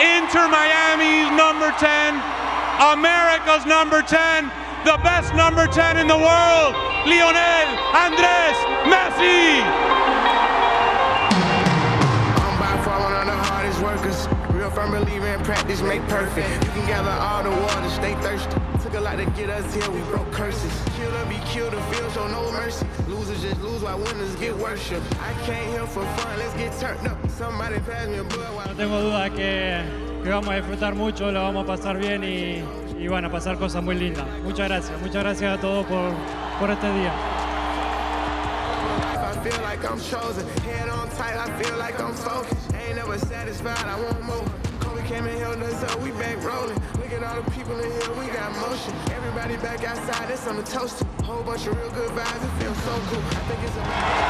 Inter Miami's number 10, America's number 10, the best number 10 in the world, Lionel Andres Messi. I'm by one of the hardest workers. Real firm believer in practice make perfect. You can gather all the water, stay thirsty. Took a lot to get us here, we broke curses. Kill or be killed, the field show no mercy. Losers just lose while winners get worship. I came here for fun, let's get turned up. No tengo duda que, vamos a disfrutar mucho, lo vamos a pasar bien y, y van a pasar cosas muy lindas. Muchas gracias, muchas gracias a todos por, por este día. On good vibes. I